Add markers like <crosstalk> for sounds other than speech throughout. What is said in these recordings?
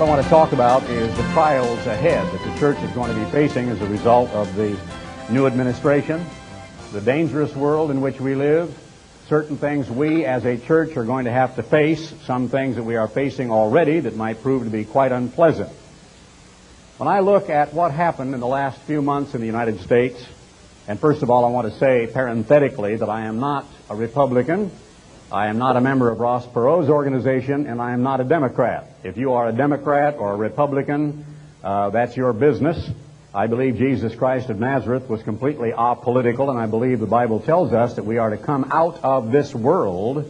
What I want to talk about is the trials ahead that the church is going to be facing as a result of the new administration, the dangerous world in which we live, certain things we as a church are going to have to face, some things that we are facing already that might prove to be quite unpleasant. When I look at what happened in the last few months in the United States, and first of all, I want to say parenthetically that I am not a Republican. I am not a member of Ross Perot's organization, and I am not a Democrat. If you are a Democrat or a Republican, uh, that's your business. I believe Jesus Christ of Nazareth was completely apolitical, and I believe the Bible tells us that we are to come out of this world,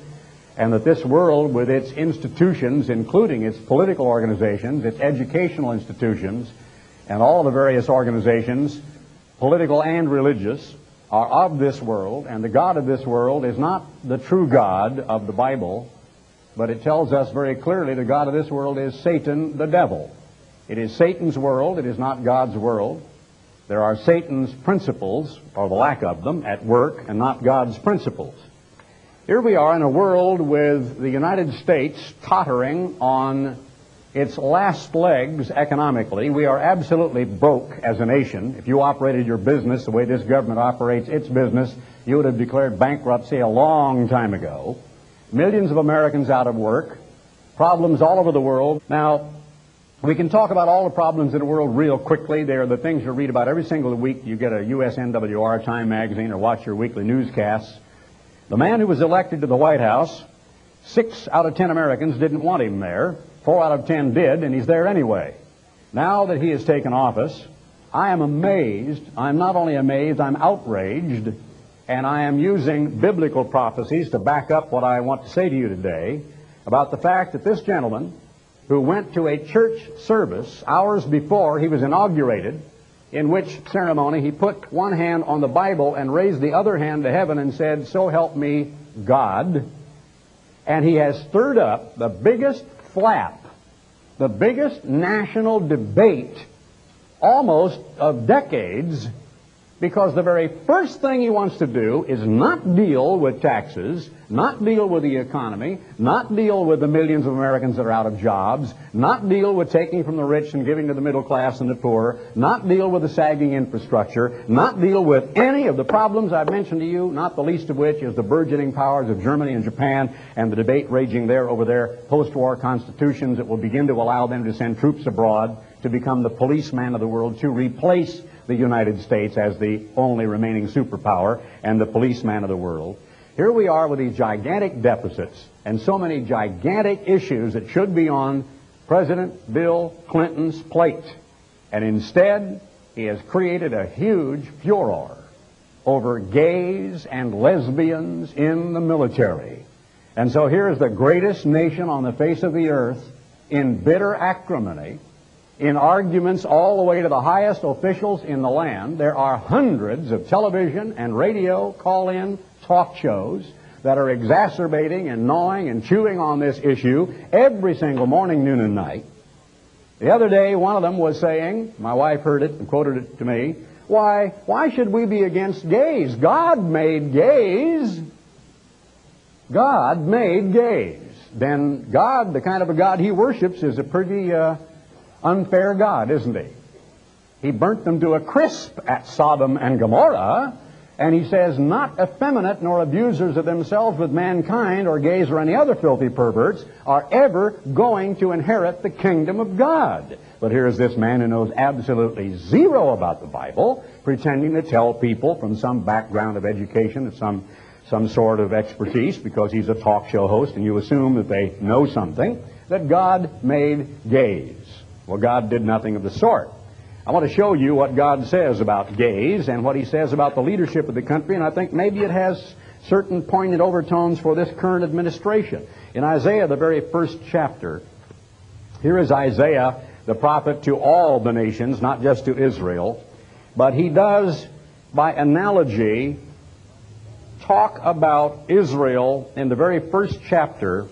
and that this world, with its institutions, including its political organizations, its educational institutions, and all the various organizations, political and religious, are of this world, and the God of this world is not the true God of the Bible, but it tells us very clearly the God of this world is Satan, the devil. It is Satan's world, it is not God's world. There are Satan's principles, or the lack of them, at work, and not God's principles. Here we are in a world with the United States tottering on its last legs economically. We are absolutely broke as a nation. If you operated your business the way this government operates its business, you would have declared bankruptcy a long time ago. Millions of Americans out of work, problems all over the world. Now, we can talk about all the problems in the world real quickly. They are the things you read about every single week. You get a USNWR Time magazine or watch your weekly newscasts. The man who was elected to the White House, six out of ten Americans didn't want him there. Four out of ten did, and he's there anyway. Now that he has taken office, I am amazed. I'm not only amazed, I'm outraged, and I am using biblical prophecies to back up what I want to say to you today about the fact that this gentleman, who went to a church service hours before he was inaugurated, in which ceremony he put one hand on the Bible and raised the other hand to heaven and said, So help me God. And he has stirred up the biggest flap, the biggest national debate almost of decades because the very first thing he wants to do is not deal with taxes, not deal with the economy, not deal with the millions of Americans that are out of jobs, not deal with taking from the rich and giving to the middle class and the poor, not deal with the sagging infrastructure, not deal with any of the problems I've mentioned to you, not the least of which is the burgeoning powers of Germany and Japan and the debate raging there over their post-war constitutions that will begin to allow them to send troops abroad to become the policeman of the world to replace the United States as the only remaining superpower and the policeman of the world. Here we are with these gigantic deficits and so many gigantic issues that should be on President Bill Clinton's plate. And instead, he has created a huge furor over gays and lesbians in the military. And so here is the greatest nation on the face of the earth in bitter acrimony in arguments all the way to the highest officials in the land. There are hundreds of television and radio call-in talk shows that are exacerbating and gnawing and chewing on this issue every single morning, noon, and night. The other day, one of them was saying, my wife heard it and quoted it to me, why, why should we be against gays? God made gays. God made gays. Then God, the kind of a God he worships, is a pretty uh, unfair God, isn't he? He burnt them to a crisp at Sodom and Gomorrah, and he says, not effeminate nor abusers of themselves with mankind or gays or any other filthy perverts are ever going to inherit the kingdom of God. But here's this man who knows absolutely zero about the Bible, pretending to tell people from some background of education, some, some sort of expertise, because he's a talk show host, and you assume that they know something, that God made gays. Well, God did nothing of the sort. I want to show you what God says about gays and what He says about the leadership of the country, and I think maybe it has certain poignant overtones for this current administration. In Isaiah, the very first chapter, here is Isaiah, the prophet to all the nations, not just to Israel, but he does, by analogy, talk about Israel in the very first chapter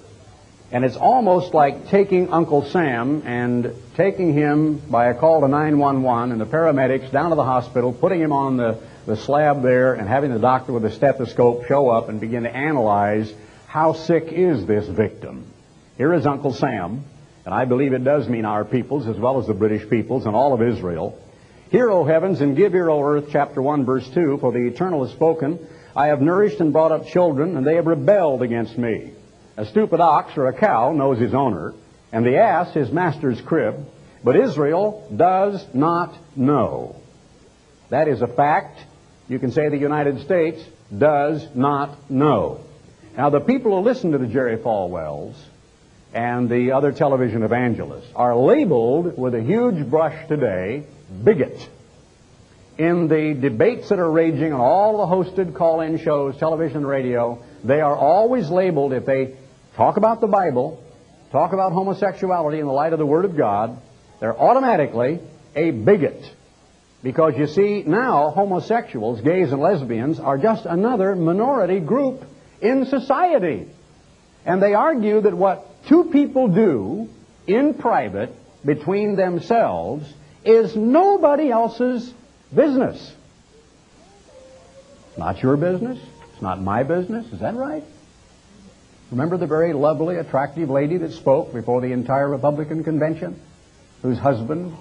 and it's almost like taking Uncle Sam and taking him by a call to 911 and the paramedics down to the hospital, putting him on the, the slab there, and having the doctor with a stethoscope show up and begin to analyze how sick is this victim. Here is Uncle Sam, and I believe it does mean our peoples as well as the British peoples and all of Israel. Hear, O heavens, and give ear, O earth, chapter 1, verse 2, for the eternal has spoken. I have nourished and brought up children, and they have rebelled against me. A stupid ox or a cow knows his owner, and the ass his master's crib, but Israel does not know. That is a fact. You can say the United States does not know. Now, the people who listen to the Jerry Falwells and the other television evangelists are labeled with a huge brush today bigot. In the debates that are raging on all the hosted call-in shows, television, radio, they are always labeled, if they talk about the Bible, talk about homosexuality in the light of the Word of God, they're automatically a bigot. Because you see, now homosexuals, gays and lesbians, are just another minority group in society. And they argue that what two people do in private between themselves is nobody else's business. It's not your business. It's not my business. Is that right? Remember the very lovely, attractive lady that spoke before the entire Republican convention, whose husband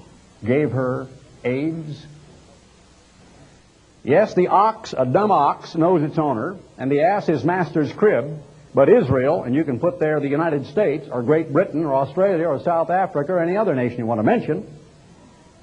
gave her AIDS? Yes, the ox, a dumb ox, knows its owner, and the ass his master's crib. But Israel, and you can put there the United States, or Great Britain, or Australia, or South Africa, or any other nation you want to mention,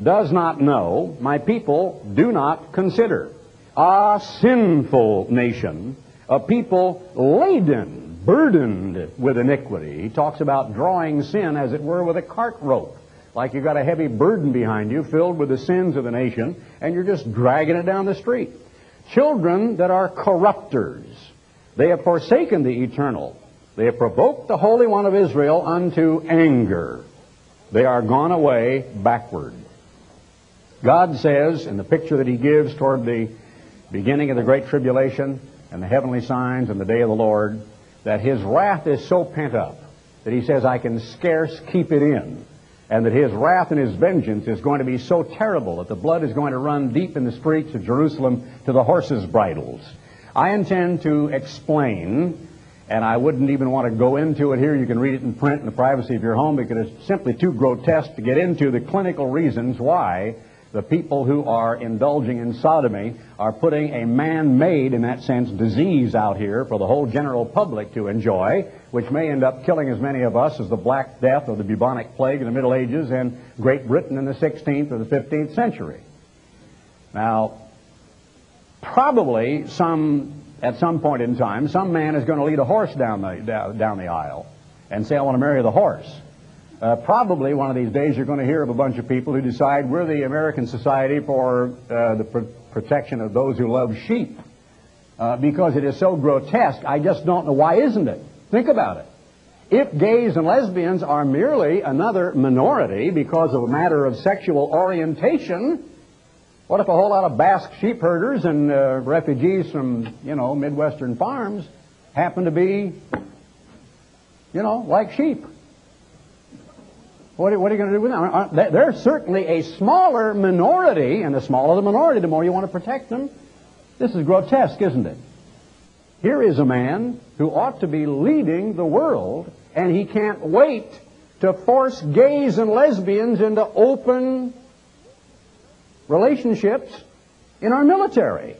does not know, my people do not consider. A sinful nation, a people laden, burdened with iniquity. He talks about drawing sin, as it were, with a cart rope. Like you've got a heavy burden behind you filled with the sins of the nation, and you're just dragging it down the street. Children that are corrupters. They have forsaken the eternal. They have provoked the Holy One of Israel unto anger. They are gone away backward. God says in the picture that He gives toward the beginning of the Great Tribulation and the heavenly signs and the day of the Lord that His wrath is so pent up that He says, I can scarce keep it in. And that His wrath and His vengeance is going to be so terrible that the blood is going to run deep in the streets of Jerusalem to the horses' bridles. I intend to explain, and I wouldn't even want to go into it here. You can read it in print in the privacy of your home because it's simply too grotesque to get into the clinical reasons why the people who are indulging in sodomy are putting a man-made, in that sense, disease out here for the whole general public to enjoy, which may end up killing as many of us as the Black Death or the bubonic plague in the Middle Ages and Great Britain in the 16th or the 15th century. Now, probably some, at some point in time, some man is going to lead a horse down the, down the aisle and say, I want to marry the horse. Uh, probably one of these days you're going to hear of a bunch of people who decide we're the American Society for uh, the pr- protection of those who love sheep. Uh, because it is so grotesque, I just don't know why isn't it? Think about it. If gays and lesbians are merely another minority because of a matter of sexual orientation, what if a whole lot of Basque sheep herders and uh, refugees from, you know, Midwestern farms happen to be, you know, like sheep? What are, what are you going to do with them? They're certainly a smaller minority, and the smaller the minority, the more you want to protect them. This is grotesque, isn't it? Here is a man who ought to be leading the world, and he can't wait to force gays and lesbians into open relationships in our military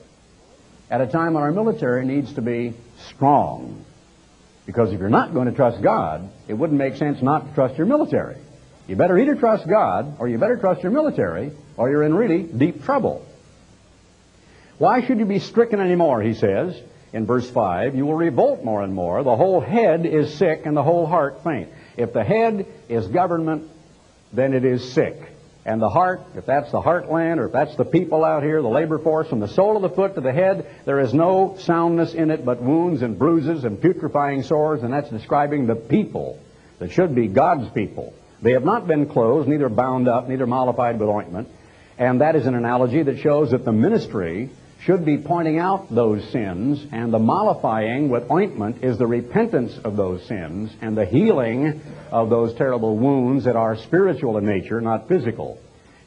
at a time when our military needs to be strong. Because if you're not going to trust God, it wouldn't make sense not to trust your military. You better either trust God or you better trust your military or you're in really deep trouble. Why should you be stricken anymore, he says in verse 5. You will revolt more and more. The whole head is sick and the whole heart faint. If the head is government, then it is sick. And the heart, if that's the heartland or if that's the people out here, the labor force, from the sole of the foot to the head, there is no soundness in it but wounds and bruises and putrefying sores, and that's describing the people that should be God's people. They have not been closed, neither bound up, neither mollified with ointment. And that is an analogy that shows that the ministry should be pointing out those sins, and the mollifying with ointment is the repentance of those sins and the healing of those terrible wounds that are spiritual in nature, not physical.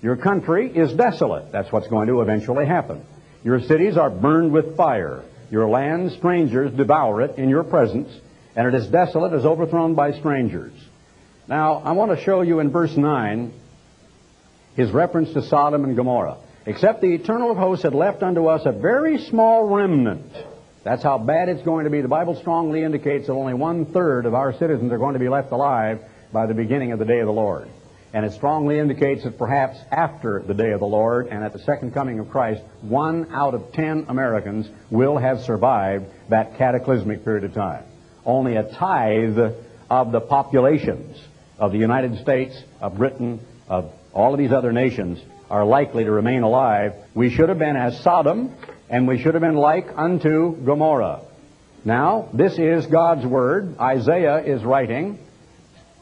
Your country is desolate. That's what's going to eventually happen. Your cities are burned with fire. Your land, strangers devour it in your presence, and it is desolate as overthrown by strangers. Now, I want to show you in verse 9 his reference to Sodom and Gomorrah. Except the eternal of hosts had left unto us a very small remnant. That's how bad it's going to be. The Bible strongly indicates that only one third of our citizens are going to be left alive by the beginning of the day of the Lord. And it strongly indicates that perhaps after the day of the Lord and at the second coming of Christ, one out of ten Americans will have survived that cataclysmic period of time. Only a tithe of the populations of the United States, of Britain, of all of these other nations are likely to remain alive. We should have been as Sodom, and we should have been like unto Gomorrah. Now, this is God's Word. Isaiah is writing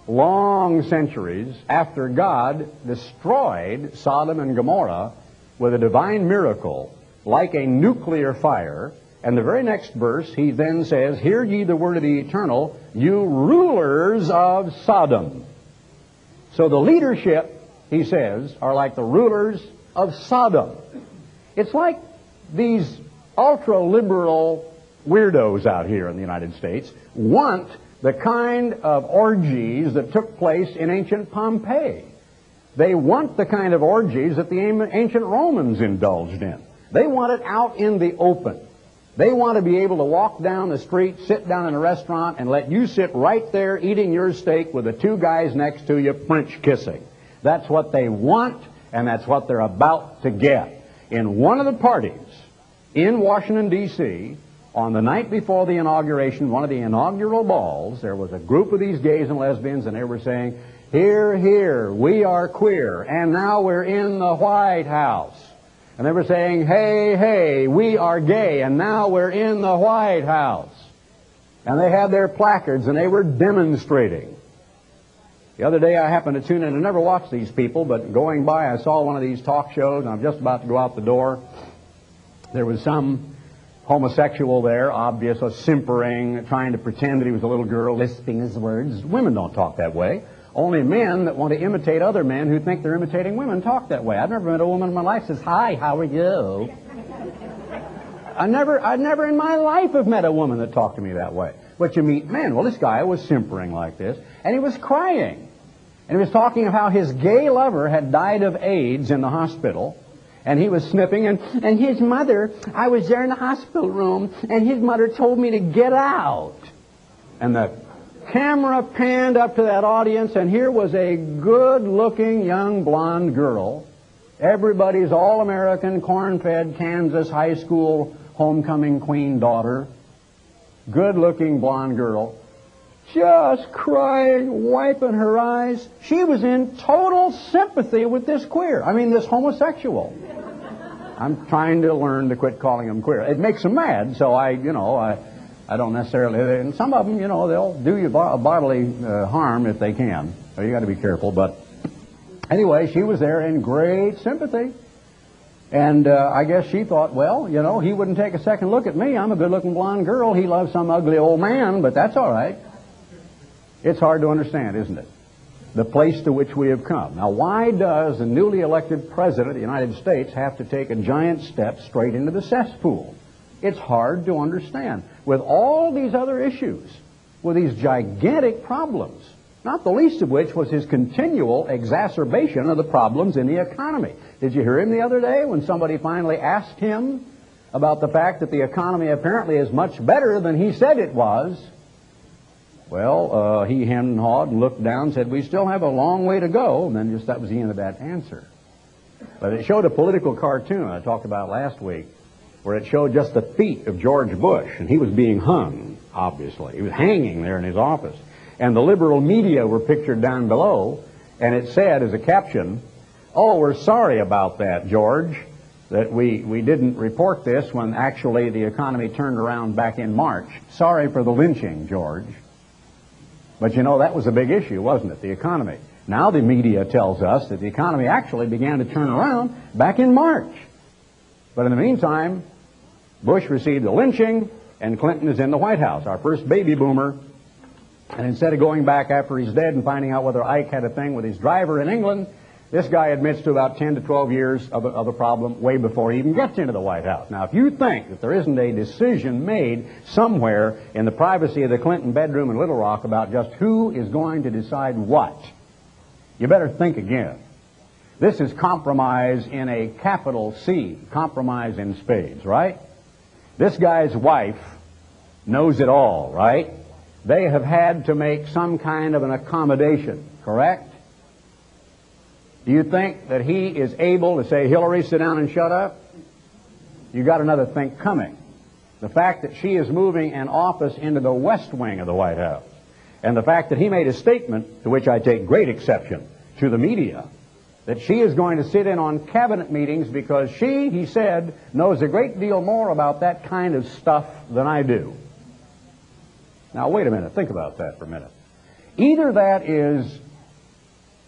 long centuries after God destroyed Sodom and Gomorrah with a divine miracle like a nuclear fire. And the very next verse, he then says, Hear ye the word of the eternal, you rulers of Sodom. So the leadership, he says, are like the rulers of Sodom. It's like these ultra liberal weirdos out here in the United States want the kind of orgies that took place in ancient Pompeii. They want the kind of orgies that the ancient Romans indulged in. They want it out in the open. They want to be able to walk down the street, sit down in a restaurant, and let you sit right there eating your steak with the two guys next to you French kissing. That's what they want, and that's what they're about to get. In one of the parties in Washington, D.C., on the night before the inauguration, one of the inaugural balls, there was a group of these gays and lesbians, and they were saying, Here, here, we are queer, and now we're in the White House. And they were saying, Hey, hey, we are gay, and now we're in the White House. And they had their placards, and they were demonstrating. The other day I happened to tune in. I never watched these people, but going by, I saw one of these talk shows, and I'm just about to go out the door. There was some homosexual there, obvious, a simpering, trying to pretend that he was a little girl, lisping his words. Women don't talk that way. Only men that want to imitate other men who think they're imitating women talk that way. I've never met a woman in my life says, "Hi, how are you?" I never, I never in my life have met a woman that talked to me that way. But you meet men. Well, this guy was simpering like this, and he was crying, and he was talking of how his gay lover had died of AIDS in the hospital, and he was sniffing, and, and his mother, I was there in the hospital room, and his mother told me to get out. And the camera panned up to that audience, and here was a good looking young blonde girl, everybody's all American, corn fed Kansas high school homecoming queen daughter, good looking blonde girl, just crying, wiping her eyes. She was in total sympathy with this queer, I mean, this homosexual. I'm trying to learn to quit calling him queer. It makes him mad, so I, you know, I, I don't necessarily. And some of them, you know, they'll do you bodily uh, harm if they can. So you got to be careful. But anyway, she was there in great sympathy. And uh, I guess she thought, well, you know, he wouldn't take a second look at me. I'm a good-looking blonde girl. He loves some ugly old man, but that's all right. It's hard to understand, isn't it? the place to which we have come. Now, why does the newly elected President of the United States have to take a giant step straight into the cesspool? It's hard to understand. With all these other issues, with these gigantic problems, not the least of which was his continual exacerbation of the problems in the economy. Did you hear him the other day when somebody finally asked him about the fact that the economy apparently is much better than he said it was? Well, uh, he hemmed and hawed and looked down and said, We still have a long way to go. And then just that was the end of that answer. But it showed a political cartoon I talked about last week where it showed just the feet of George Bush, and he was being hung, obviously. He was hanging there in his office. And the liberal media were pictured down below, and it said as a caption, Oh, we're sorry about that, George, that we, we didn't report this when actually the economy turned around back in March. Sorry for the lynching, George. But you know, that was a big issue, wasn't it? The economy. Now the media tells us that the economy actually began to turn around back in March. But in the meantime, Bush received a lynching, and Clinton is in the White House, our first baby boomer. And instead of going back after he's dead and finding out whether Ike had a thing with his driver in England, This guy admits to about 10 to 12 years of a, of a problem way before he even gets into the White House. Now, if you think that there isn't a decision made somewhere in the privacy of the Clinton bedroom in Little Rock about just who is going to decide what, you better think again. This is compromise in a capital C, compromise in spades, right? This guy's wife knows it all, right? They have had to make some kind of an accommodation, correct? Do you think that he is able to say, Hillary, sit down and shut up? You got another thing coming. The fact that she is moving an office into the west wing of the White House, and the fact that he made a statement, to which I take great exception, to the media, that she is going to sit in on cabinet meetings because she, he said, knows a great deal more about that kind of stuff than I do. Now, wait a minute. Think about that for a minute. Either that is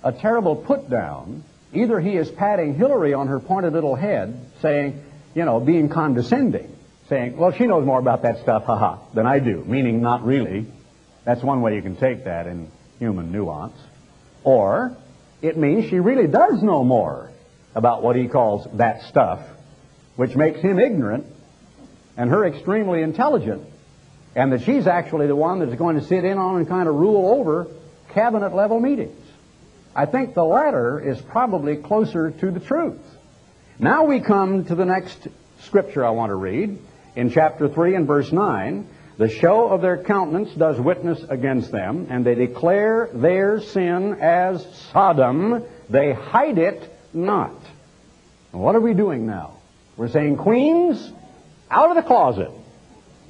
a terrible put down, either he is patting Hillary on her pointed little head, saying, you know, being condescending, saying, well, she knows more about that stuff, haha, than I do, meaning not really. That's one way you can take that in human nuance. Or it means she really does know more about what he calls that stuff, which makes him ignorant and her extremely intelligent, and that she's actually the one that's going to sit in on and kind of rule over cabinet level meetings. I think the latter is probably closer to the truth. Now we come to the next scripture I want to read in chapter 3 and verse 9. The show of their countenance does witness against them, and they declare their sin as Sodom. They hide it not. what are we doing now? We're saying, Queens, out of the closet,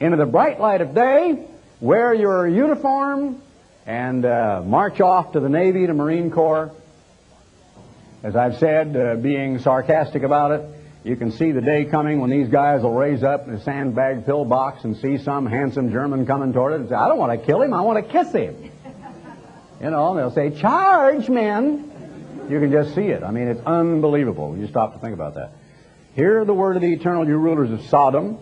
into the bright light of day, wear your uniform, and uh, march off to the Navy, to Marine Corps. As I've said, uh, being sarcastic about it, you can see the day coming when these guys will raise up in a sandbag pillbox and see some handsome German coming toward it and say, I don't want to kill him, I want to kiss him. You know, they'll say, charge, men. You can just see it. I mean, it's unbelievable. You stop to think about that. Hear the word of the eternal, you rulers of Sodom.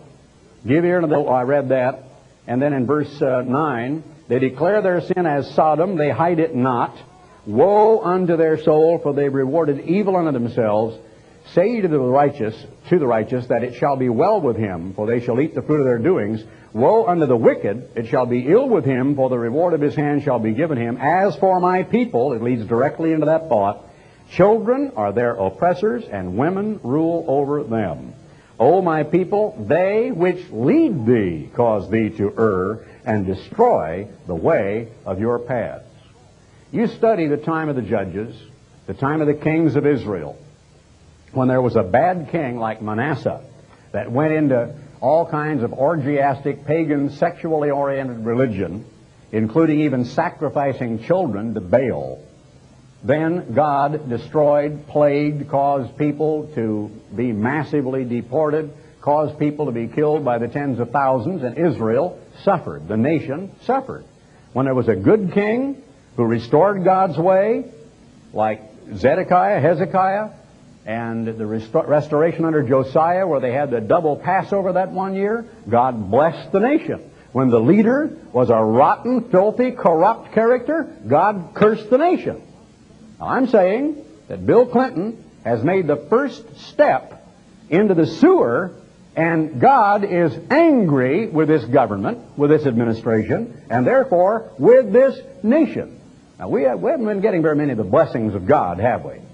Give ear to the... Oh, I read that. And then in verse uh, 9, they declare their sin as Sodom, they hide it not. Woe unto their soul, for they rewarded evil unto themselves. Say to the righteous, to the righteous, that it shall be well with him, for they shall eat the fruit of their doings. Woe unto the wicked, it shall be ill with him, for the reward of his hand shall be given him. As for my people, it leads directly into that thought, children are their oppressors, and women rule over them. O my people, they which lead thee cause thee to err, and destroy the way of your paths. You study the time of the judges, the time of the kings of Israel, when there was a bad king like Manasseh that went into all kinds of orgiastic, pagan, sexually oriented religion, including even sacrificing children to Baal. Then God destroyed, plagued, caused people to be massively deported, caused people to be killed by the tens of thousands, and Israel suffered. The nation suffered. When there was a good king who restored God's way, like Zedekiah, Hezekiah, and the restoration under Josiah, where they had the double Passover that one year, God blessed the nation. When the leader was a rotten, filthy, corrupt character, God cursed the nation. Now, I'm saying that Bill Clinton has made the first step into the sewer, and God is angry with this government, with this administration, and therefore with this nation. Now, we, have, we haven't been getting very many of the blessings of God, have we?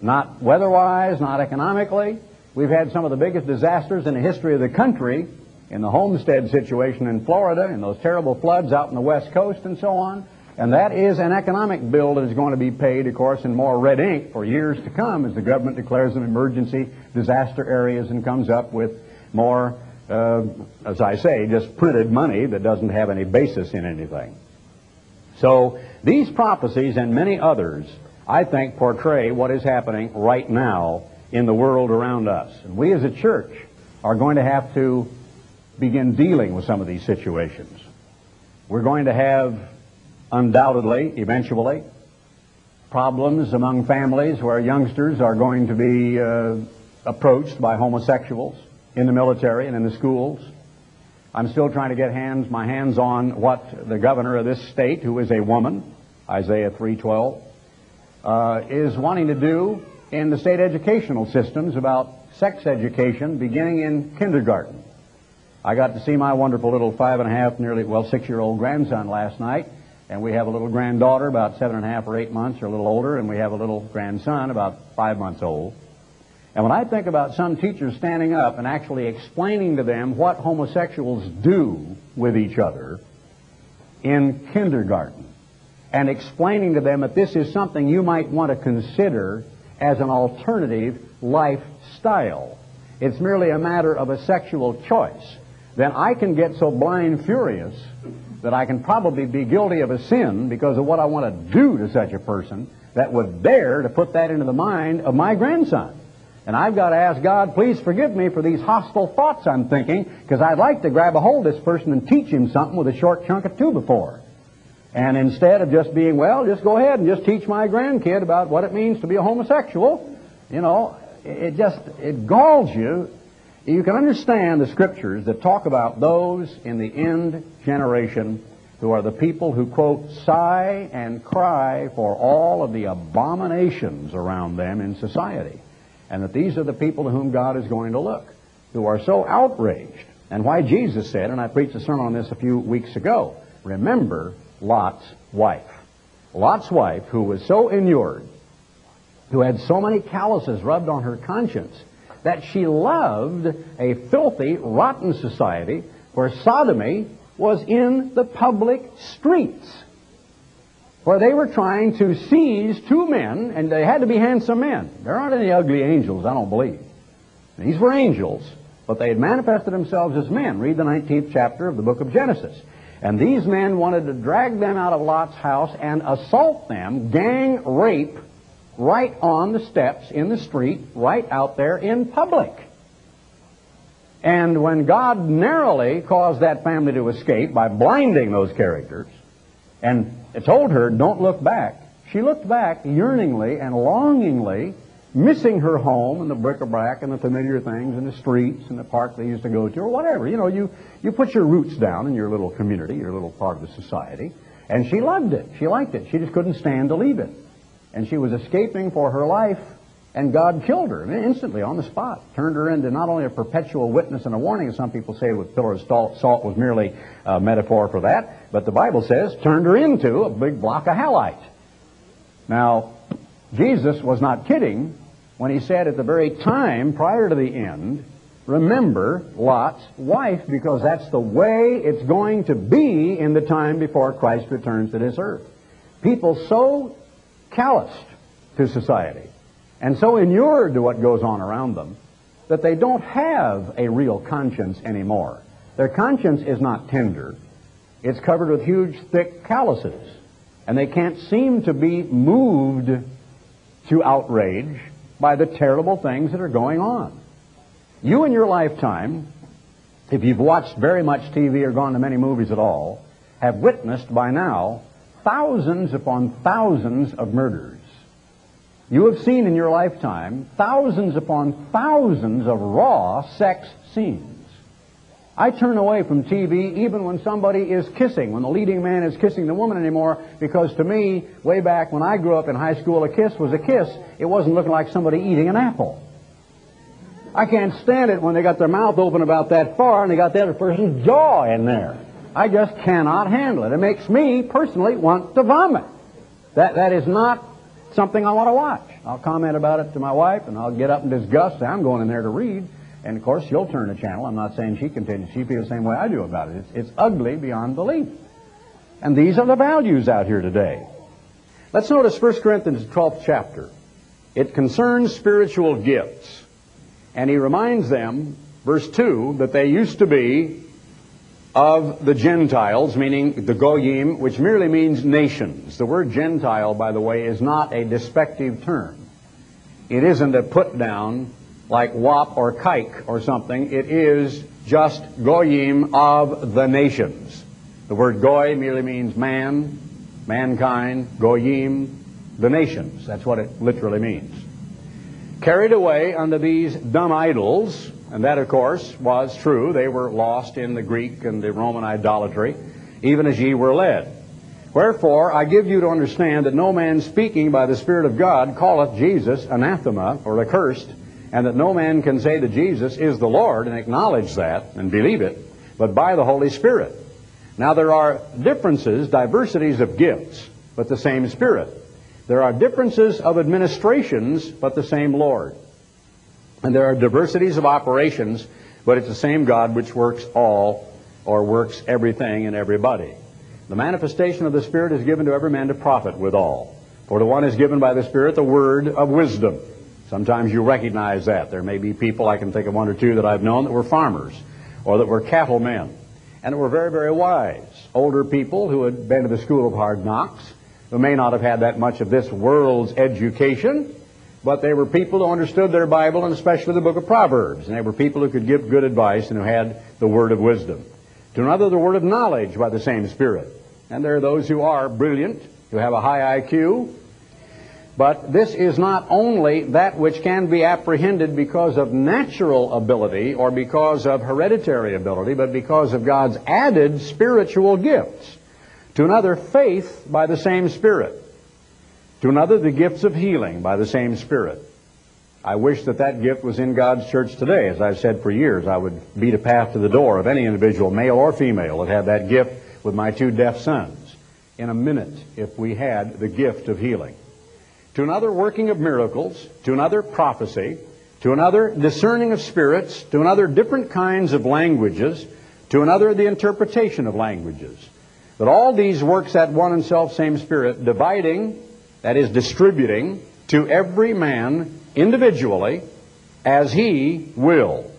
Not weather-wise, not economically. We've had some of the biggest disasters in the history of the country in the homestead situation in Florida, in those terrible floods out in the west coast and so on. And that is an economic bill that is going to be paid, of course, in more red ink for years to come as the government declares them emergency disaster areas and comes up with more, uh, as I say, just printed money that doesn't have any basis in anything. So these prophecies and many others I think, portray what is happening right now in the world around us. And we as a church are going to have to begin dealing with some of these situations. We're going to have, undoubtedly, eventually, problems among families where youngsters are going to be uh, approached by homosexuals in the military and in the schools. I'm still trying to get hands, my hands on what the governor of this state, who is a woman, Isaiah 3:12, uh, is wanting to do in the state educational systems about sex education beginning in kindergarten. I got to see my wonderful little five and a half, nearly, well, six year old grandson last night, and we have a little granddaughter about seven and a half or eight months or a little older, and we have a little grandson about five months old. And when I think about some teachers standing up and actually explaining to them what homosexuals do with each other in kindergarten, and explaining to them that this is something you might want to consider as an alternative lifestyle. It's merely a matter of a sexual choice. Then I can get so blind furious that I can probably be guilty of a sin because of what I want to do to such a person that would dare to put that into the mind of my grandson. And I've got to ask God, please forgive me for these hostile thoughts I'm thinking, because I'd like to grab a hold of this person and teach him something with a short chunk of two before. And instead of just being, well, just go ahead and just teach my grandkid about what it means to be a homosexual, you know, it just, it galls you. You can understand the scriptures that talk about those in the end generation who are the people who, quote, sigh and cry for all of the abominations around them in society. And that these are the people to whom God is going to look, who are so outraged. And why Jesus said, and I preached a sermon on this a few weeks ago, remember Lot's wife. Lot's wife, who was so inured, who had so many calluses rubbed on her conscience, that she loved a filthy, rotten society where sodomy was in the public streets, where they were trying to seize two men, and they had to be handsome men. There aren't any ugly angels, I don't believe. These were angels, but they had manifested themselves as men. Read the 19th chapter of the book of Genesis. And these men wanted to drag them out of Lot's house and assault them, gang rape, right on the steps in the street, right out there in public. And when God narrowly caused that family to escape by blinding those characters and told her, don't look back, she looked back yearningly and longingly missing her home and the bric-a-brac and the familiar things and the streets and the park they used to go to or whatever. You know, you, you put your roots down in your little community, your little part of the society. And she loved it. She liked it. She just couldn't stand to leave it. And she was escaping for her life, and God killed her instantly on the spot. Turned her into not only a perpetual witness and a warning, as some people say with pillar of salt was merely a metaphor for that, but the Bible says turned her into a big block of halite. Now, Jesus was not kidding when he said at the very time prior to the end, remember Lot's wife, because that's the way it's going to be in the time before Christ returns to this earth. People so calloused to society and so inured to what goes on around them that they don't have a real conscience anymore. Their conscience is not tender. It's covered with huge, thick calluses. And they can't seem to be moved to outrage by the terrible things that are going on. You in your lifetime, if you've watched very much TV or gone to many movies at all, have witnessed by now thousands upon thousands of murders. You have seen in your lifetime thousands upon thousands of raw sex scenes. I turn away from TV even when somebody is kissing, when the leading man is kissing the woman anymore, because to me, way back when I grew up in high school, a kiss was a kiss. It wasn't looking like somebody eating an apple. I can't stand it when they got their mouth open about that far and they got the other person's jaw in there. I just cannot handle it. It makes me personally want to vomit. That, that is not something I want to watch. I'll comment about it to my wife and I'll get up in disgust. I'm going in there to read. And of course, she'll turn the channel. I'm not saying she continues. She feels the same way I do about it. It's, it's ugly beyond belief. And these are the values out here today. Let's notice 1 Corinthians 12th chapter. It concerns spiritual gifts. And he reminds them, verse 2, that they used to be of the Gentiles, meaning the Goyim, which merely means nations. The word Gentile, by the way, is not a despective term. It isn't a put down like Wap or kike or something. It is just goyim of the nations. The word goy merely means man, mankind, goyim, the nations. That's what it literally means. Carried away unto these dumb idols, and that, of course, was true. They were lost in the Greek and the Roman idolatry, even as ye were led. Wherefore I give you to understand that no man speaking by the Spirit of God calleth Jesus anathema or accursed, and that no man can say that Jesus is the Lord and acknowledge that and believe it, but by the Holy Spirit. Now there are differences, diversities of gifts, but the same Spirit. There are differences of administrations, but the same Lord. And there are diversities of operations, but it's the same God which works all or works everything and everybody. The manifestation of the Spirit is given to every man to profit withal. For to one is given by the Spirit the word of wisdom. Sometimes you recognize that. There may be people, I can think of one or two that I've known that were farmers or that were cattlemen and that were very, very wise. Older people who had been to the school of hard knocks, who may not have had that much of this world's education, but they were people who understood their Bible and especially the book of Proverbs. And they were people who could give good advice and who had the word of wisdom. To another, the word of knowledge by the same Spirit. And there are those who are brilliant, who have a high IQ, but this is not only that which can be apprehended because of natural ability or because of hereditary ability, but because of God's added spiritual gifts. To another, faith by the same Spirit. To another, the gifts of healing by the same Spirit. I wish that that gift was in God's church today. As I've said for years, I would beat a path to the door of any individual, male or female, that had that gift with my two deaf sons in a minute if we had the gift of healing to another working of miracles, to another prophecy, to another discerning of spirits, to another different kinds of languages, to another the interpretation of languages. But all these works that one and self same Spirit, dividing, that is, distributing, to every man individually as he will.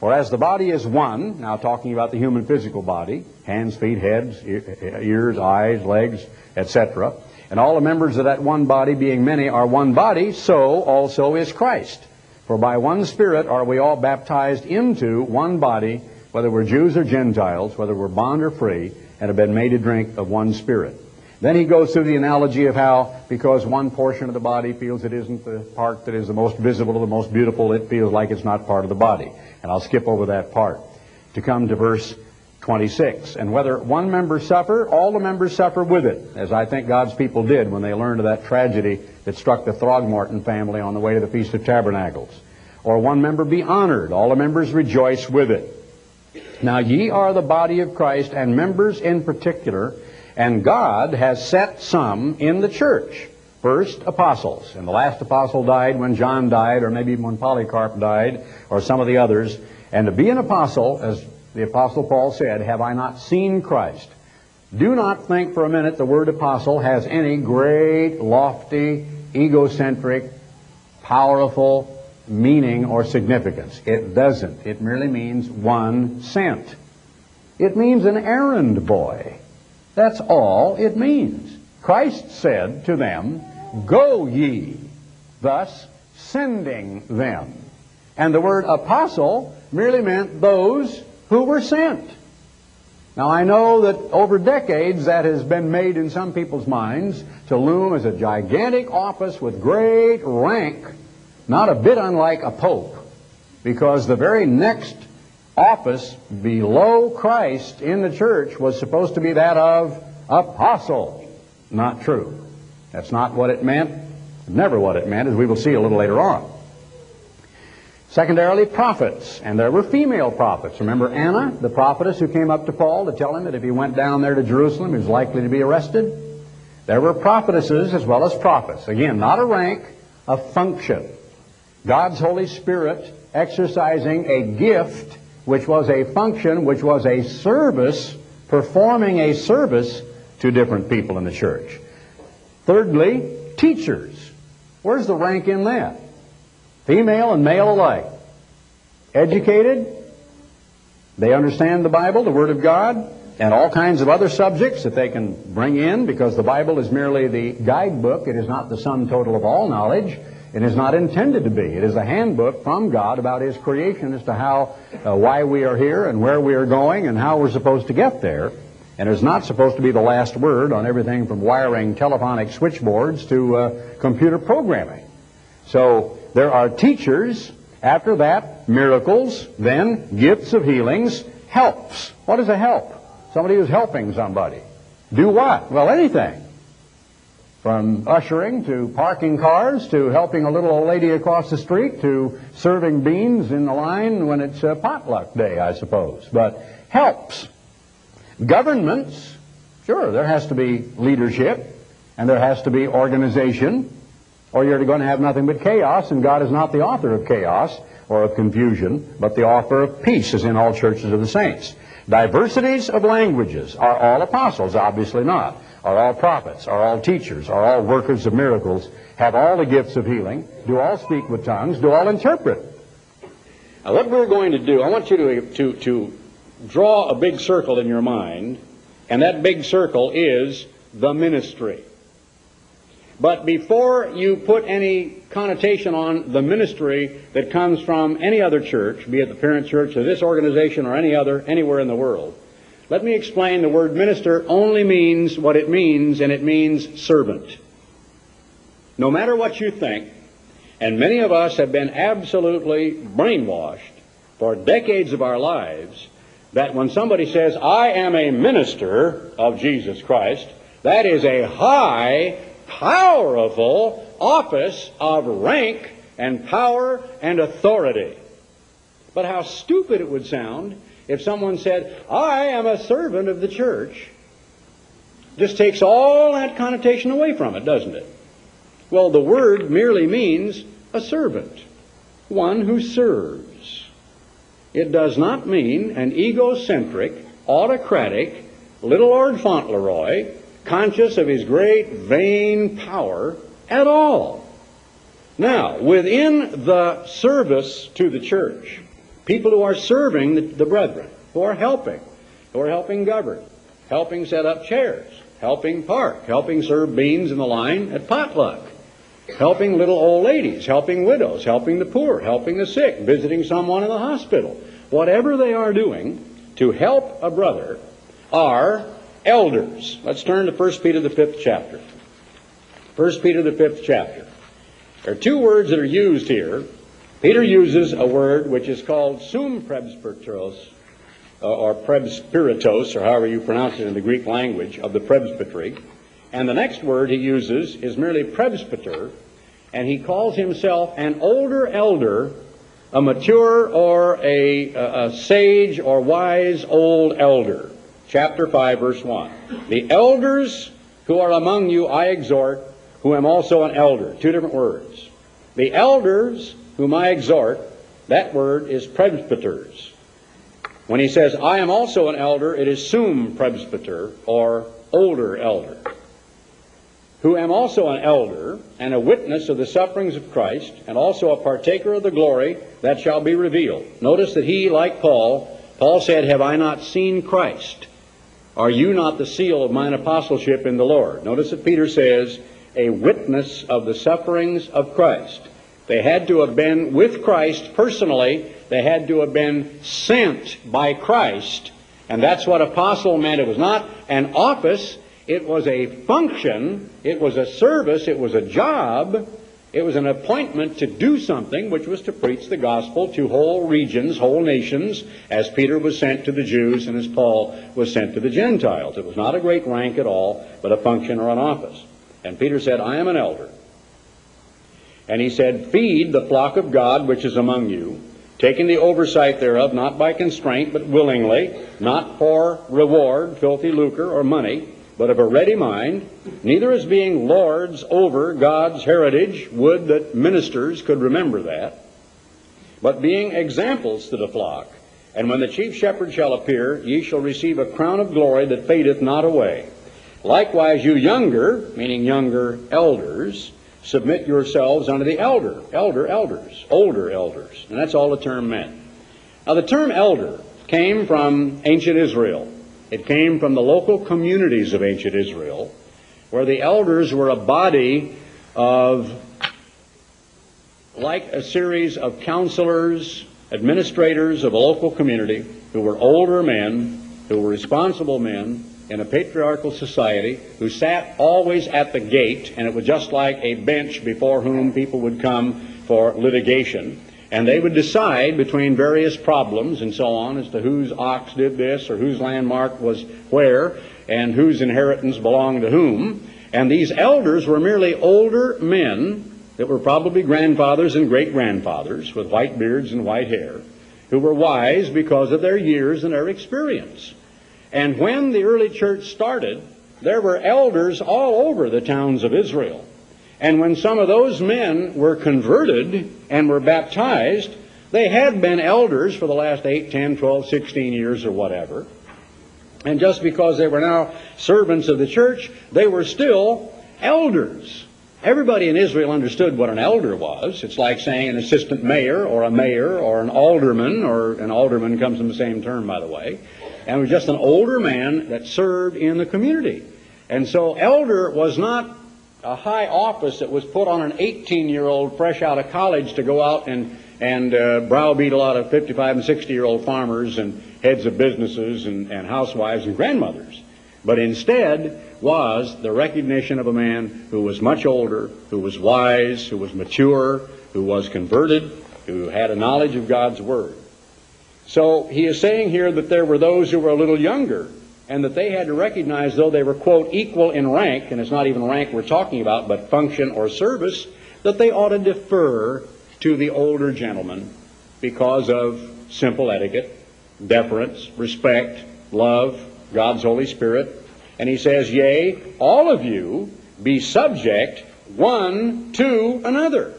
For as the body is one, now talking about the human physical body, hands, feet, heads, ears, eyes, legs, etc., and all the members of that one body, being many, are one body, so also is Christ. For by one Spirit are we all baptized into one body, whether we're Jews or Gentiles, whether we're bond or free, and have been made to drink of one Spirit. Then he goes through the analogy of how, because one portion of the body feels it isn't the part that is the most visible or the most beautiful, it feels like it's not part of the body. And I'll skip over that part to come to verse 26. And whether one member suffer, all the members suffer with it, as I think God's people did when they learned of that tragedy that struck the Throgmorton family on the way to the Feast of Tabernacles. Or one member be honored, all the members rejoice with it. Now ye are the body of Christ, and members in particular, and God has set some in the church. First, apostles. And the last apostle died when John died, or maybe when Polycarp died, or some of the others. And to be an apostle, as the Apostle Paul said, Have I not seen Christ? Do not think for a minute the word apostle has any great, lofty, egocentric, powerful meaning or significance. It doesn't. It merely means one sent. It means an errand boy. That's all it means. Christ said to them, Go ye, thus sending them. And the word apostle merely meant those who were sent. Now, I know that over decades that has been made in some people's minds to loom as a gigantic office with great rank, not a bit unlike a pope, because the very next office below Christ in the church was supposed to be that of apostle. Not true. That's not what it meant, never what it meant, as we will see a little later on. Secondarily, prophets. And there were female prophets. Remember Anna, the prophetess who came up to Paul to tell him that if he went down there to Jerusalem, he was likely to be arrested? There were prophetesses as well as prophets. Again, not a rank, a function. God's Holy Spirit exercising a gift which was a function, which was a service, performing a service to different people in the church. Thirdly, teachers. Where's the rank in that? Female and male alike. Educated, they understand the Bible, the Word of God, and all kinds of other subjects that they can bring in because the Bible is merely the guidebook. It is not the sum total of all knowledge. It is not intended to be. It is a handbook from God about His creation as to how, uh, why we are here and where we are going and how we're supposed to get there. And it's not supposed to be the last word on everything from wiring telephonic switchboards to uh, computer programming. So there are teachers. After that, miracles. Then, gifts of healings. Helps. What is a help? Somebody who's helping somebody. Do what? Well, anything. From ushering to parking cars to helping a little old lady across the street to serving beans in the line when it's potluck day, I suppose. But helps. Governments, sure, there has to be leadership and there has to be organization or you're going to have nothing but chaos, and God is not the author of chaos or of confusion, but the author of peace, as in all churches of the saints. Diversities of languages. Are all apostles? Obviously not. Are all prophets? Are all teachers? Are all workers of miracles? Have all the gifts of healing? Do all speak with tongues? Do all interpret? Now, what we're going to do, I want you to, to, to draw a big circle in your mind, and that big circle is the ministry. But before you put any connotation on the ministry that comes from any other church, be it the parent church of this organization or any other, anywhere in the world, let me explain the word minister only means what it means, and it means servant. No matter what you think, and many of us have been absolutely brainwashed for decades of our lives that when somebody says, I am a minister of Jesus Christ, that is a high powerful office of rank and power and authority. But how stupid it would sound if someone said, I am a servant of the church. Just takes all that connotation away from it, doesn't it? Well, the word merely means a servant, one who serves. It does not mean an egocentric, autocratic, little Lord Fauntleroy conscious of his great vain power at all. Now, within the service to the church, people who are serving the, the brethren, who are helping, who are helping govern, helping set up chairs, helping park, helping serve beans in the line at potluck, helping little old ladies, helping widows, helping the poor, helping the sick, visiting someone in the hospital. Whatever they are doing to help a brother are elders. Let's turn to 1 Peter, the fifth chapter. 1 Peter, the fifth chapter. There are two words that are used here. Peter uses a word which is called sum presbyteros, uh, or presbyteros, or however you pronounce it in the Greek language, of the presbytery. And the next word he uses is merely presbyter, and he calls himself an older elder, a mature or a, a, a sage or wise old elder chapter 5, verse 1. The elders who are among you I exhort, who am also an elder. Two different words. The elders whom I exhort, that word is presbyters. When he says, I am also an elder, it is sum presbyter, or older elder. Who am also an elder, and a witness of the sufferings of Christ, and also a partaker of the glory that shall be revealed. Notice that he, like Paul, Paul said, Have I not seen Christ? Are you not the seal of mine apostleship in the Lord? Notice that Peter says, a witness of the sufferings of Christ. They had to have been with Christ personally. They had to have been sent by Christ. And that's what apostle meant. It was not an office. It was a function. It was a service. It was a job. It was an appointment to do something, which was to preach the gospel to whole regions, whole nations, as Peter was sent to the Jews and as Paul was sent to the Gentiles. It was not a great rank at all, but a function or an office. And Peter said, I am an elder. And he said, Feed the flock of God which is among you, taking the oversight thereof, not by constraint, but willingly, not for reward, filthy lucre, or money but of a ready mind, neither as being lords over God's heritage, would that ministers could remember that, but being examples to the flock. And when the chief shepherd shall appear, ye shall receive a crown of glory that fadeth not away. Likewise, you younger, meaning younger elders, submit yourselves unto the elder, elder elders, older elders. And that's all the term meant. Now, the term elder came from ancient Israel. It came from the local communities of ancient Israel, where the elders were a body of, like a series of counselors, administrators of a local community who were older men, who were responsible men in a patriarchal society, who sat always at the gate, and it was just like a bench before whom people would come for litigation. And they would decide between various problems and so on as to whose ox did this or whose landmark was where and whose inheritance belonged to whom. And these elders were merely older men that were probably grandfathers and great grandfathers with white beards and white hair who were wise because of their years and their experience. And when the early church started, there were elders all over the towns of Israel. And when some of those men were converted and were baptized, they had been elders for the last 8, 10, 12, 16 years or whatever. And just because they were now servants of the church, they were still elders. Everybody in Israel understood what an elder was. It's like saying an assistant mayor or a mayor or an alderman, or an alderman comes from the same term, by the way. And was just an older man that served in the community. And so elder was not a high office that was put on an 18 year old fresh out of college to go out and, and uh, browbeat a lot of 55 and 60 year old farmers and heads of businesses and, and housewives and grandmothers. But instead was the recognition of a man who was much older, who was wise, who was mature, who was converted, who had a knowledge of God's Word. So he is saying here that there were those who were a little younger and that they had to recognize, though they were, quote, equal in rank, and it's not even rank we're talking about, but function or service, that they ought to defer to the older gentleman because of simple etiquette, deference, respect, love, God's Holy Spirit. And he says, Yea, all of you be subject one to another.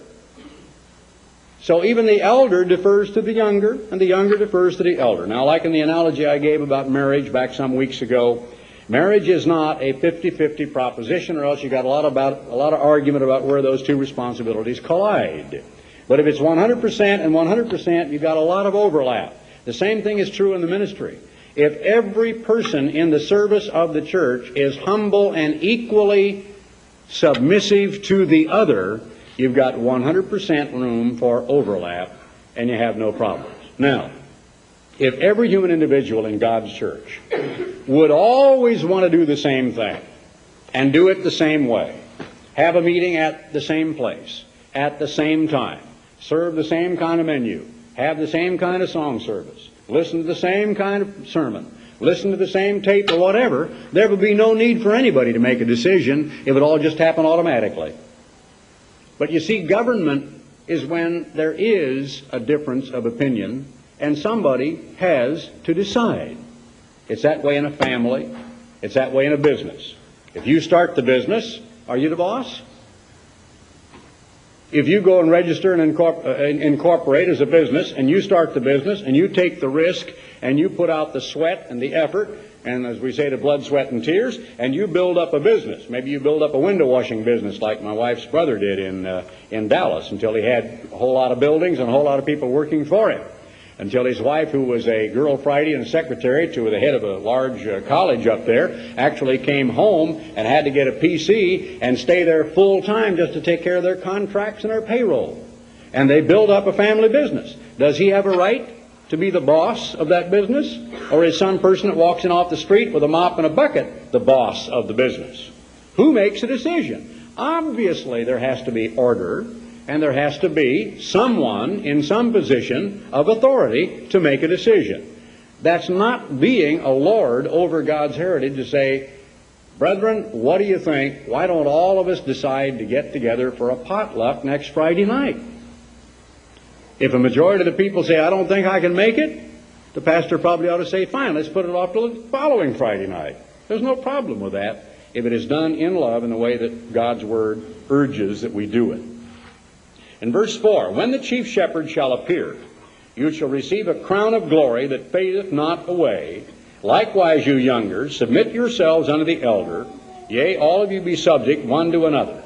So even the elder defers to the younger, and the younger defers to the elder. Now, like in the analogy I gave about marriage back some weeks ago, marriage is not a 50-50 proposition, or else you got a lot about a lot of argument about where those two responsibilities collide. But if it's 100% and 100%, you've got a lot of overlap. The same thing is true in the ministry. If every person in the service of the church is humble and equally submissive to the other, you've got 100% room for overlap and you have no problems. Now, if every human individual in God's church would always want to do the same thing and do it the same way, have a meeting at the same place, at the same time, serve the same kind of menu, have the same kind of song service, listen to the same kind of sermon, listen to the same tape or whatever, there would be no need for anybody to make a decision if it all just happened automatically. But you see, government is when there is a difference of opinion and somebody has to decide. It's that way in a family. It's that way in a business. If you start the business, are you the boss? If you go and register and uh, incorporate as a business and you start the business and you take the risk and you put out the sweat and the effort and as we say, the blood, sweat, and tears, and you build up a business. Maybe you build up a window washing business like my wife's brother did in, uh, in Dallas until he had a whole lot of buildings and a whole lot of people working for him. Until his wife, who was a girl Friday and secretary to the head of a large uh, college up there, actually came home and had to get a PC and stay there full time just to take care of their contracts and their payroll. And they built up a family business. Does he have a right to be the boss of that business? Or is some person that walks in off the street with a mop and a bucket the boss of the business? Who makes a decision? Obviously, there has to be order and there has to be someone in some position of authority to make a decision. That's not being a lord over God's heritage to say, Brethren, what do you think? Why don't all of us decide to get together for a potluck next Friday night? If a majority of the people say, I don't think I can make it, the pastor probably ought to say, fine, let's put it off till the following Friday night. There's no problem with that if it is done in love in the way that God's Word urges that we do it. In verse 4, when the chief shepherd shall appear, you shall receive a crown of glory that fadeth not away. Likewise, you younger, submit yourselves unto the elder. Yea, all of you be subject one to another.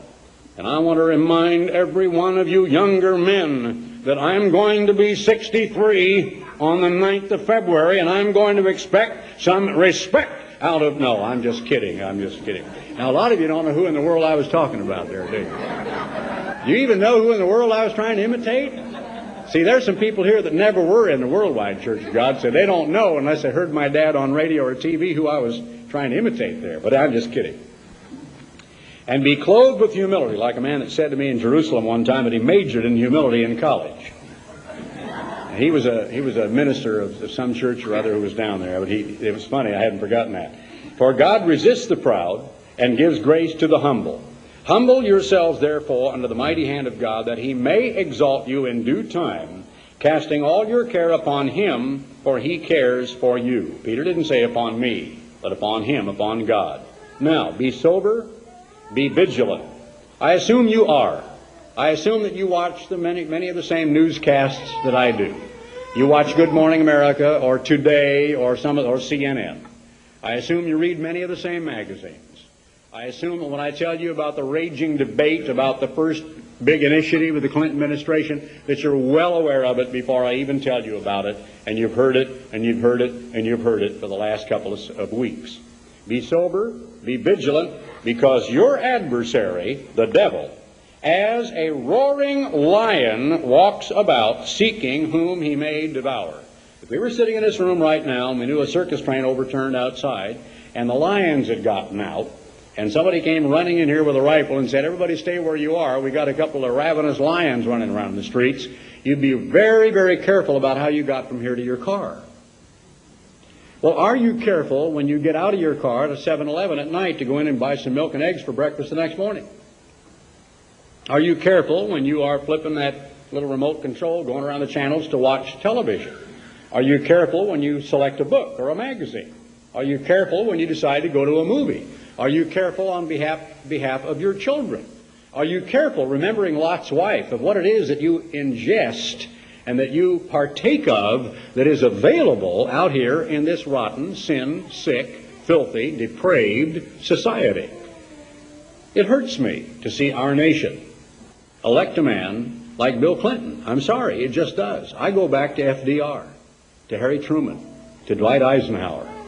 And I want to remind every one of you younger men that I'm going to be 63 on the 9th of February, and I'm going to expect some respect out of. No, I'm just kidding. I'm just kidding. Now, a lot of you don't know who in the world I was talking about there, do you? You even know who in the world I was trying to imitate? See, there's some people here that never were in the worldwide Church of God, so they don't know unless they heard my dad on radio or TV who I was trying to imitate there. But I'm just kidding and be clothed with humility, like a man that said to me in Jerusalem one time that he majored in humility in college. he was a he was a minister of, of some church or other who was down there. But he it was funny. I hadn't forgotten that. For God resists the proud and gives grace to the humble. Humble yourselves, therefore, under the mighty hand of God, that he may exalt you in due time, casting all your care upon him, for he cares for you. Peter didn't say upon me, but upon him, upon God. Now, be sober, be vigilant. I assume you are. I assume that you watch the many, many of the same newscasts that I do. You watch Good Morning America or Today or some or CNN. I assume you read many of the same magazines. I assume that when I tell you about the raging debate about the first big initiative of the Clinton administration, that you're well aware of it before I even tell you about it, and you've heard it, and you've heard it, and you've heard it for the last couple of, weeks. Be sober, be vigilant, because your adversary, the devil, as a roaring lion walks about seeking whom he may devour. If we were sitting in this room right now and we knew a circus train overturned outside and the lions had gotten out, and somebody came running in here with a rifle and said, Everybody stay where you are. We got a couple of ravenous lions running around the streets. You'd be very, very careful about how you got from here to your car. Well, are you careful when you get out of your car at a 7 Eleven at night to go in and buy some milk and eggs for breakfast the next morning? Are you careful when you are flipping that little remote control going around the channels to watch television? Are you careful when you select a book or a magazine? Are you careful when you decide to go to a movie? Are you careful on behalf, behalf of your children? Are you careful, remembering Lot's wife, of what it is that you ingest and that you partake of that is available out here in this rotten, sin, sick, filthy, depraved society? It hurts me to see our nation elect a man like Bill Clinton. I'm sorry, it just does. I go back to FDR, to Harry Truman, to Dwight Eisenhower.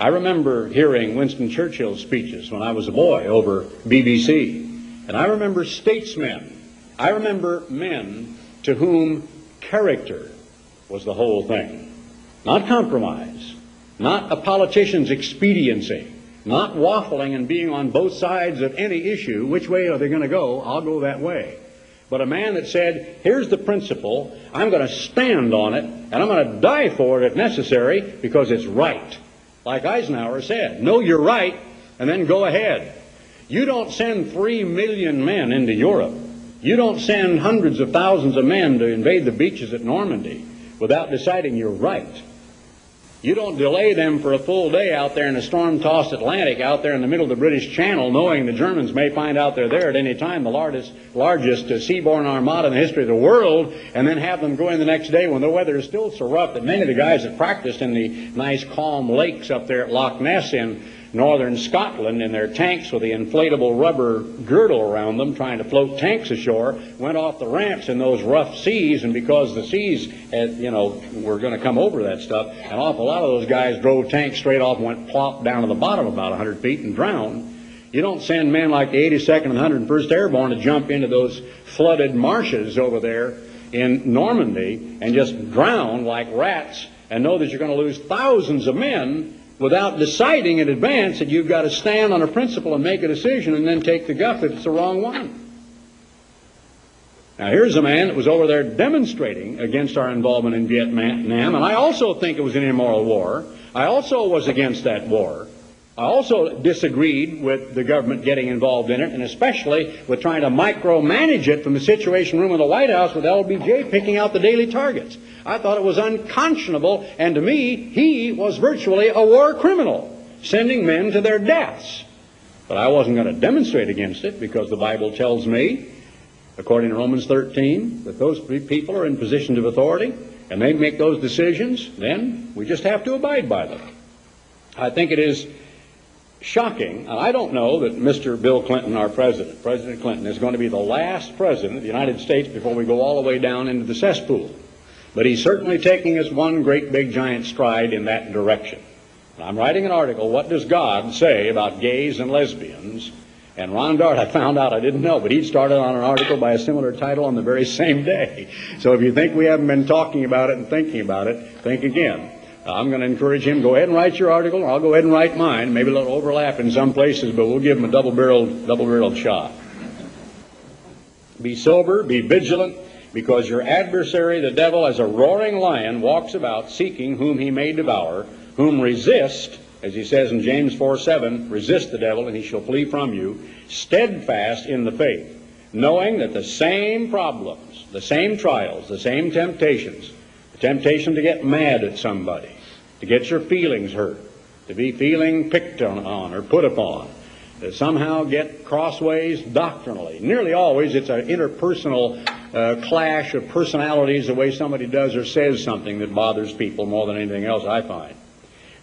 I remember hearing Winston Churchill's speeches when I was a boy over BBC. And I remember statesmen. I remember men to whom character was the whole thing. Not compromise. Not a politician's expediency. Not waffling and being on both sides of any issue. Which way are they going to go? I'll go that way. But a man that said, here's the principle, I'm going to stand on it, and I'm going to die for it if necessary because it's right. Like Eisenhower said, know you're right, and then go ahead. You don't send three million men into Europe. You don't send hundreds of thousands of men to invade the beaches at Normandy without deciding you're right. You don't delay them for a full day out there in the storm-tossed Atlantic, out there in the middle of the British Channel, knowing the Germans may find out they're there at any time, the largest, largest uh, seaborne armada in the history of the world, and then have them go in the next day when the weather is still so rough that many of the guys that practiced in the nice calm lakes up there at Loch Ness in northern Scotland in their tanks with the inflatable rubber girdle around them trying to float tanks ashore went off the ramps in those rough seas. And because the seas had, you know were going to come over that stuff an awful lot of those guys drove tanks straight off and went plop down to the bottom about 100 feet and drowned. You don't send men like the 82nd and 101st Airborne to jump into those flooded marshes over there in Normandy and just drown like rats and know that you're going to lose thousands of men without deciding in advance that you've got to stand on a principle and make a decision and then take the guff if it's the wrong one. Now, here's a man that was over there demonstrating against our involvement in Vietnam, and I also think it was an immoral war. I also was against that war. I also disagreed with the government getting involved in it, and especially with trying to micromanage it from the Situation Room of the White House with LBJ picking out the daily targets. I thought it was unconscionable, and to me, he was virtually a war criminal, sending men to their deaths. But I wasn't going to demonstrate against it because the Bible tells me, according to Romans 13, that those people are in positions of authority and they make those decisions, then we just have to abide by them. I think it is shocking, and I don't know that Mr. Bill Clinton, our president, President Clinton, is going to be the last president of the United States before we go all the way down into the cesspool. But he's certainly taking us one great big giant stride in that direction. I'm writing an article, What Does God Say About Gays and Lesbians? And Ron Dart, I found out, I didn't know, but he'd started on an article by a similar title on the very <laughs> same day. So if you think we haven't been talking about it and thinking about it, think again. Uh, I'm going to encourage him, go ahead and write your article, I'll go ahead and write mine. Maybe a little overlap in some places, but we'll give him a double-barreled, double-barreled shot. Be sober, be vigilant, Because your adversary, the devil, as a roaring lion, walks about seeking whom he may devour, whom resist, as he says in James 4 7, resist the devil and he shall flee from you, steadfast in the faith, knowing that the same problems, the same trials, the same temptations, temptation to get mad at somebody, to get your feelings hurt, to be feeling picked on, or put upon, to somehow get crossways doctrinally. Nearly always it's an interpersonal uh, clash of personalities, the way somebody does or says something that bothers people more than anything else, I find.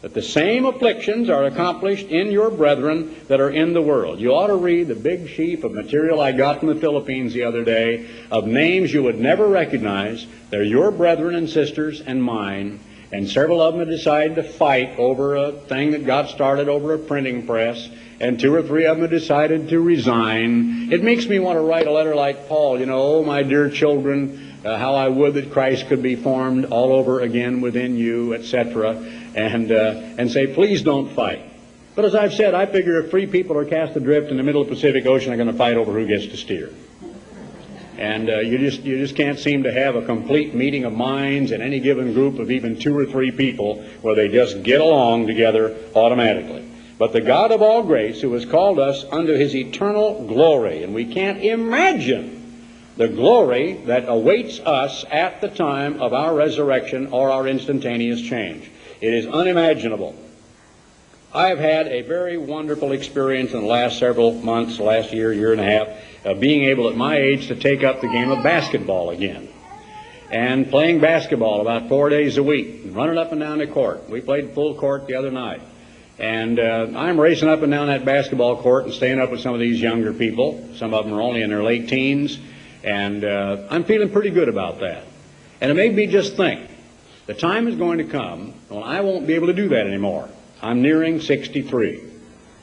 That the same afflictions are accomplished in your brethren that are in the world. You ought to read the big sheaf of material I got from the Philippines the other day of names you would never recognize. They're your brethren and sisters and mine and several of them have decided to fight over a thing that got started over a printing press, and two or three of them have decided to resign. It makes me want to write a letter like Paul, you know, oh, my dear children, uh, how I would that Christ could be formed all over again within you, etc., and, uh, and say, please don't fight. But as I've said, I figure if three people are cast adrift in the middle of the Pacific Ocean, they're going to fight over who gets to steer. And uh, you just you just can't seem to have a complete meeting of minds in any given group of even two or three people where they just get along together automatically. But the God of all grace, who has called us unto his eternal glory, and we can't imagine the glory that awaits us at the time of our resurrection or our instantaneous change. It is unimaginable. I have had a very wonderful experience in the last several months, last year, year and a half, of being able at my age to take up the game of basketball again. And playing basketball about four days a week, running up and down the court. We played full court the other night. And uh, I'm racing up and down that basketball court and staying up with some of these younger people. Some of them are only in their late teens. And uh, I'm feeling pretty good about that. And it made me just think the time is going to come when I won't be able to do that anymore. I'm nearing 63.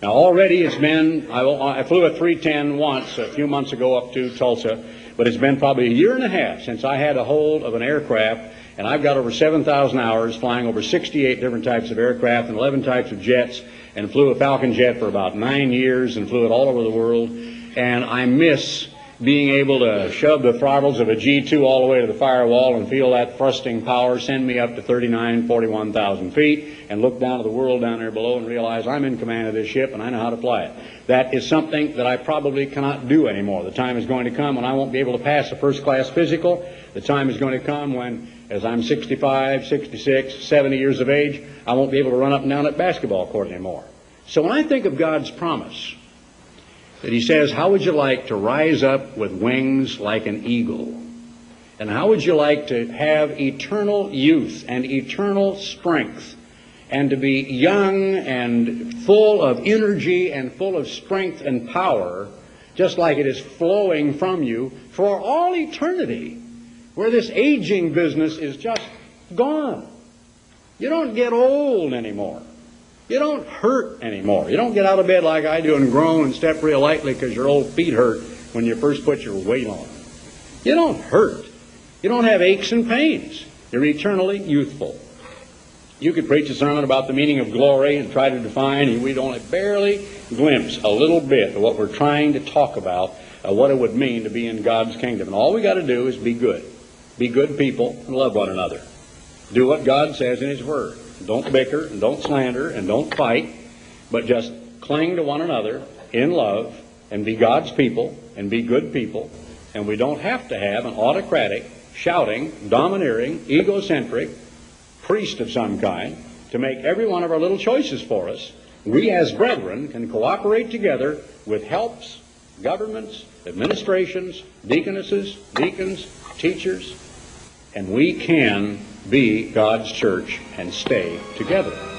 Now, already it's been, I, I flew a 310 once a few months ago up to Tulsa, but it's been probably a year and a half since I had a hold of an aircraft, and I've got over 7,000 hours flying over 68 different types of aircraft and 11 types of jets, and flew a Falcon jet for about nine years and flew it all over the world, and I miss being able to shove the throttles of a G2 all the way to the firewall and feel that thrusting power send me up to 39, 41,000 feet and look down at the world down there below and realize I'm in command of this ship and I know how to fly it. That is something that I probably cannot do anymore. The time is going to come when I won't be able to pass a first class physical. The time is going to come when, as I'm 65, 66, 70 years of age, I won't be able to run up and down that basketball court anymore. So when I think of God's promise, that he says, How would you like to rise up with wings like an eagle? And how would you like to have eternal youth and eternal strength and to be young and full of energy and full of strength and power, just like it is flowing from you for all eternity, where this aging business is just gone? You don't get old anymore. You don't hurt anymore. You don't get out of bed like I do and groan and step real lightly because your old feet hurt when you first put your weight on. You don't hurt. You don't have aches and pains. You're eternally youthful. You could preach a sermon about the meaning of glory and try to define, and we'd only barely glimpse a little bit of what we're trying to talk about, uh, what it would mean to be in God's kingdom. And all we got to do is be good. Be good people and love one another. Do what God says in His Word. Don't bicker and don't slander and don't fight, but just cling to one another in love and be God's people and be good people. And we don't have to have an autocratic, shouting, domineering, egocentric priest of some kind to make every one of our little choices for us. We as brethren can cooperate together with helps, governments, administrations, deaconesses, deacons, teachers, and we can be God's church and stay together.